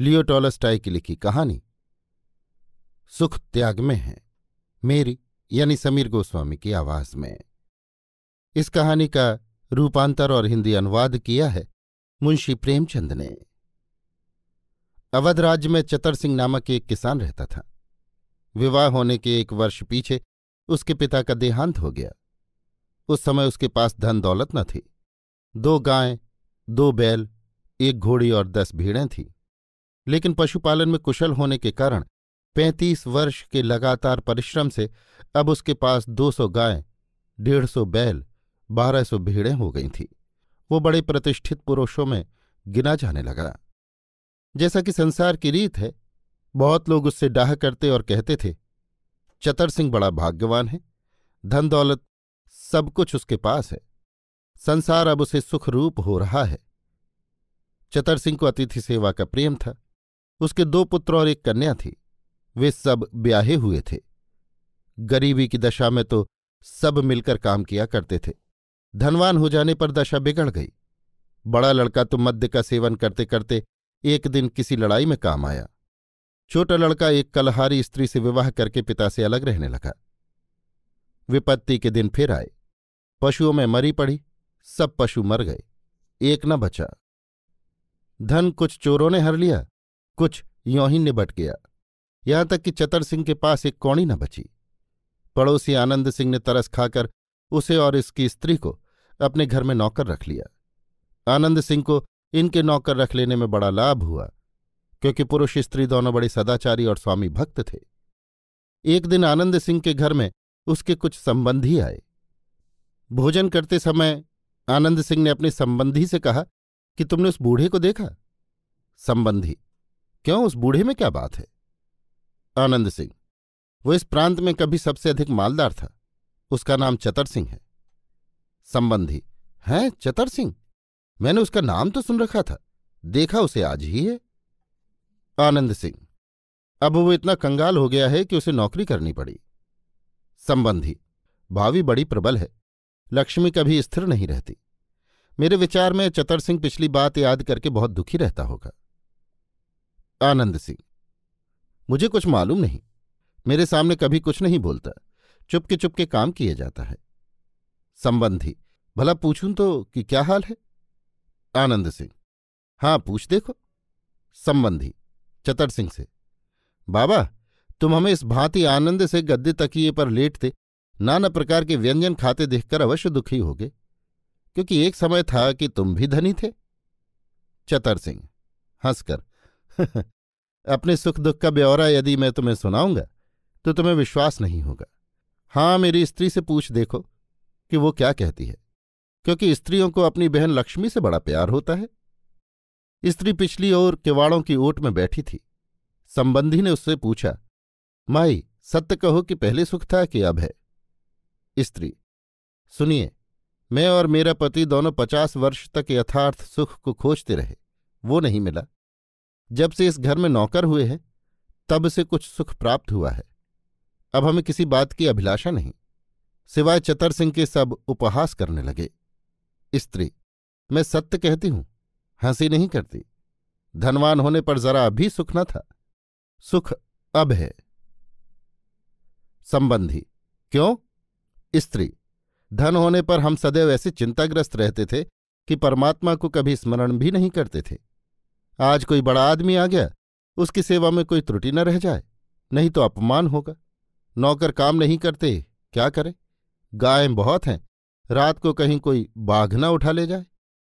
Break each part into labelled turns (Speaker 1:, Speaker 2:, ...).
Speaker 1: लियो Tolstoy की लिखी कहानी। सुख त्याग में है, मेरी यानी समीर गोस्वामी की आवाज़ में। इस कहानी का रूपांतर और हिंदी अनुवाद किया है मुंशी प्रेमचंद ने। अवध राज्य में चतर सिंह नामक एक किसान रहता था। विवाह होने के एक वर्ष पीछे उसके पिता का देहांत हो गया। उस समय उसके पास धन दौलत न थी। दो गायें, दो बैल, एक घोड़ी और दस भीड़ें थीं। लेकिन पशुपालन में कुशल होने के कारण पैंतीस वर्ष के लगातार परिश्रम से अब उसके पास दो सौ गायें, डेढ़ सौ बैल, बारह सौ भीड़ें हो गई थीं। वो बड़े प्रतिष्ठित पुरुषों में गिना जाने लगा। जैसा कि संसार की रीत है, बहुत लोग उससे डाह करते और कहते थे, चतर सिंह बड़ा भाग्यवान है धन दौलत सब कुछ उसके पास है, संसार अब उसे सुखरूप हो रहा है। चतर सिंह को अतिथि सेवा का प्रेम था। उसके दो पुत्र और एक कन्या थी। वे सब ब्याहे हुए थे। गरीबी की दशा में तो सब मिलकर काम किया करते थे। धनवान हो जाने पर दशा बिगड़ गई। बड़ा लड़का तो मद्य का सेवन करते करते एक दिन किसी लड़ाई में काम आया। छोटा लड़का एक कलहारी स्त्री से विवाह करके पिता से अलग रहने लगा। विपत्ति के दिन फिर आए। पशुओं में मरी पड़ी। सब पशु मर गए। एक न बचा। धन कुछ चोरों ने हर लिया। कुछ यों ही निबट गया। यहाँ तक कि चतर सिंह के पास एक कौड़ी न बची। पड़ोसी आनंद सिंह ने तरस खाकर उसे और इसकी स्त्री को अपने घर में नौकर रख लिया। आनंद सिंह को इनके नौकर रख लेने में बड़ा लाभ हुआ, क्योंकि पुरुष स्त्री दोनों बड़े सदाचारी और स्वामी भक्त थे। एक दिन आनंद सिंह के घर में उसके कुछ संबंधी आए। भोजन करते समय आनंद सिंह ने अपने संबंधी से कहा कि तुमने उस बूढ़े को देखा? संबंधी क्यों उस बूढ़े में क्या बात है? आनंद सिंह, वो इस प्रांत में कभी सबसे अधिक मालदार था। उसका नाम चतर सिंह है। संबंधी, हैं चतर सिंह? मैंने उसका नाम तो सुन रखा था। देखा उसे आज ही है। आनंद सिंह, अब वो इतना कंगाल हो गया है कि उसे नौकरी करनी पड़ी। संबंधी, भावी बड़ी प्रबल है। लक्ष्मी कभी स्थिर नहीं रहती। मेरे विचार में चतर सिंह पिछली बात याद करके बहुत दुखी रहता होगा। आनंद सिंह। मुझे कुछ मालूम नहीं। मेरे सामने कभी कुछ नहीं बोलता। चुपके चुपके काम किए जाता है। संबंधी, भला पूछूँ तो कि क्या हाल है? आनंद सिंह। हाँ, पूछ देखो। संबंधी, चतर सिंह से। बाबा, तुम हमें इस भांति आनंद से गद्दे तकिए पर लेटते, नाना प्रकार के व्यंजन खाते देखकर अवश्य दुखी होगे। क्योंकि एक समय था कि तुम भी धनी थे। चतर सिंह, हंसकर। अपने सुख दुख का ब्यौरा यदि मैं तुम्हें सुनाऊँगा तो तुम्हें विश्वास नहीं होगा। हाँ मेरी स्त्री से पूछ देखो कि वो क्या कहती है, क्योंकि स्त्रियों को अपनी बहन लक्ष्मी से बड़ा प्यार होता है। स्त्री पिछली ओर किवाड़ों की ओट में बैठी थी। संबंधी ने उससे पूछा, माई, सत्य कहो कि पहले सुख था कि अब है? स्त्री, सुनिए, मैं और मेरा पति दोनों पचास वर्ष तक यथार्थ सुख को खोजते रहे, वो नहीं मिला। जब से इस घर में नौकर हुए हैं, तब से कुछ सुख प्राप्त हुआ है। अब हमें किसी बात की अभिलाषा नहीं। सिवाय चतर सिंह के सब उपहास करने लगे। स्त्री, मैं सत्य कहती हूँ, हँसी नहीं करती। धनवान होने पर जरा अभी सुख न था। सुख अब है। संबंधी, क्यों? स्त्री, धन होने पर हम सदैव ऐसे चिंताग्रस्त रहते थे कि परमात्मा को कभी स्मरण भी नहीं करते थे। आज कोई बड़ा आदमी आ गया, उसकी सेवा में कोई त्रुटि न रह जाए, नहीं तो अपमान होगा। नौकर काम नहीं करते, क्या करें? गायें बहुत हैं, रात को कहीं कोई बाघ न उठा ले जाए।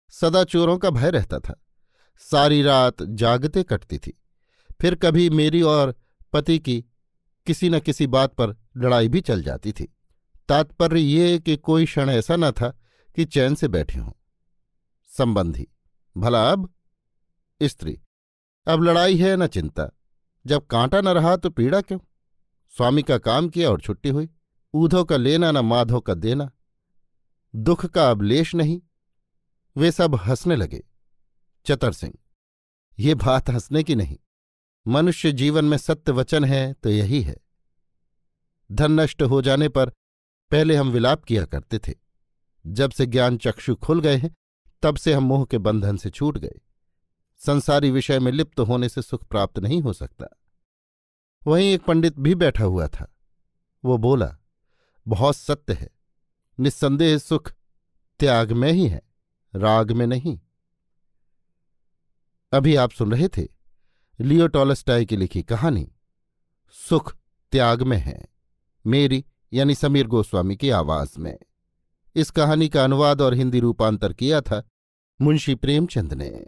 Speaker 1: सदा चोरों का भय रहता था। सारी रात जागते कटती थी। फिर कभी मेरी और पति की किसी न किसी बात पर लड़ाई भी चल जाती थी। तात्पर्य ये कि कोई क्षण ऐसा न था कि चैन से बैठे हों। संबंधी, भला अब स्त्री। अब लड़ाई है न चिंता। जब कांटा न रहा तो पीड़ा क्यों? स्वामी का काम किया और छुट्टी हुई। ऊधो का लेना न माधो का देना। दुख का अब लेश नहीं। वे सब हंसने लगे। चतर सिंह, ये बात हंसने की नहीं। मनुष्य जीवन में सत्य वचन है तो यही है। धन नष्ट हो जाने पर पहले हम विलाप किया करते थे। जब से ज्ञान चक्षु खुल गए हैं, तब से हम मोह के बंधन से छूट गए। संसारी विषय में लिप्त होने से सुख प्राप्त नहीं हो सकता। वहीं एक पंडित भी बैठा हुआ था। वो बोला, बहुत सत्य है। निस्संदेह सुख त्याग में ही है, राग में नहीं। अभी आप सुन रहे थे लियो टॉलस्टाई की लिखी कहानी, सुख त्याग में है, मेरी यानी समीर गोस्वामी की आवाज़ में। इस कहानी का अनुवाद और हिंदी रूपांतर किया था मुंशी प्रेमचंद ने।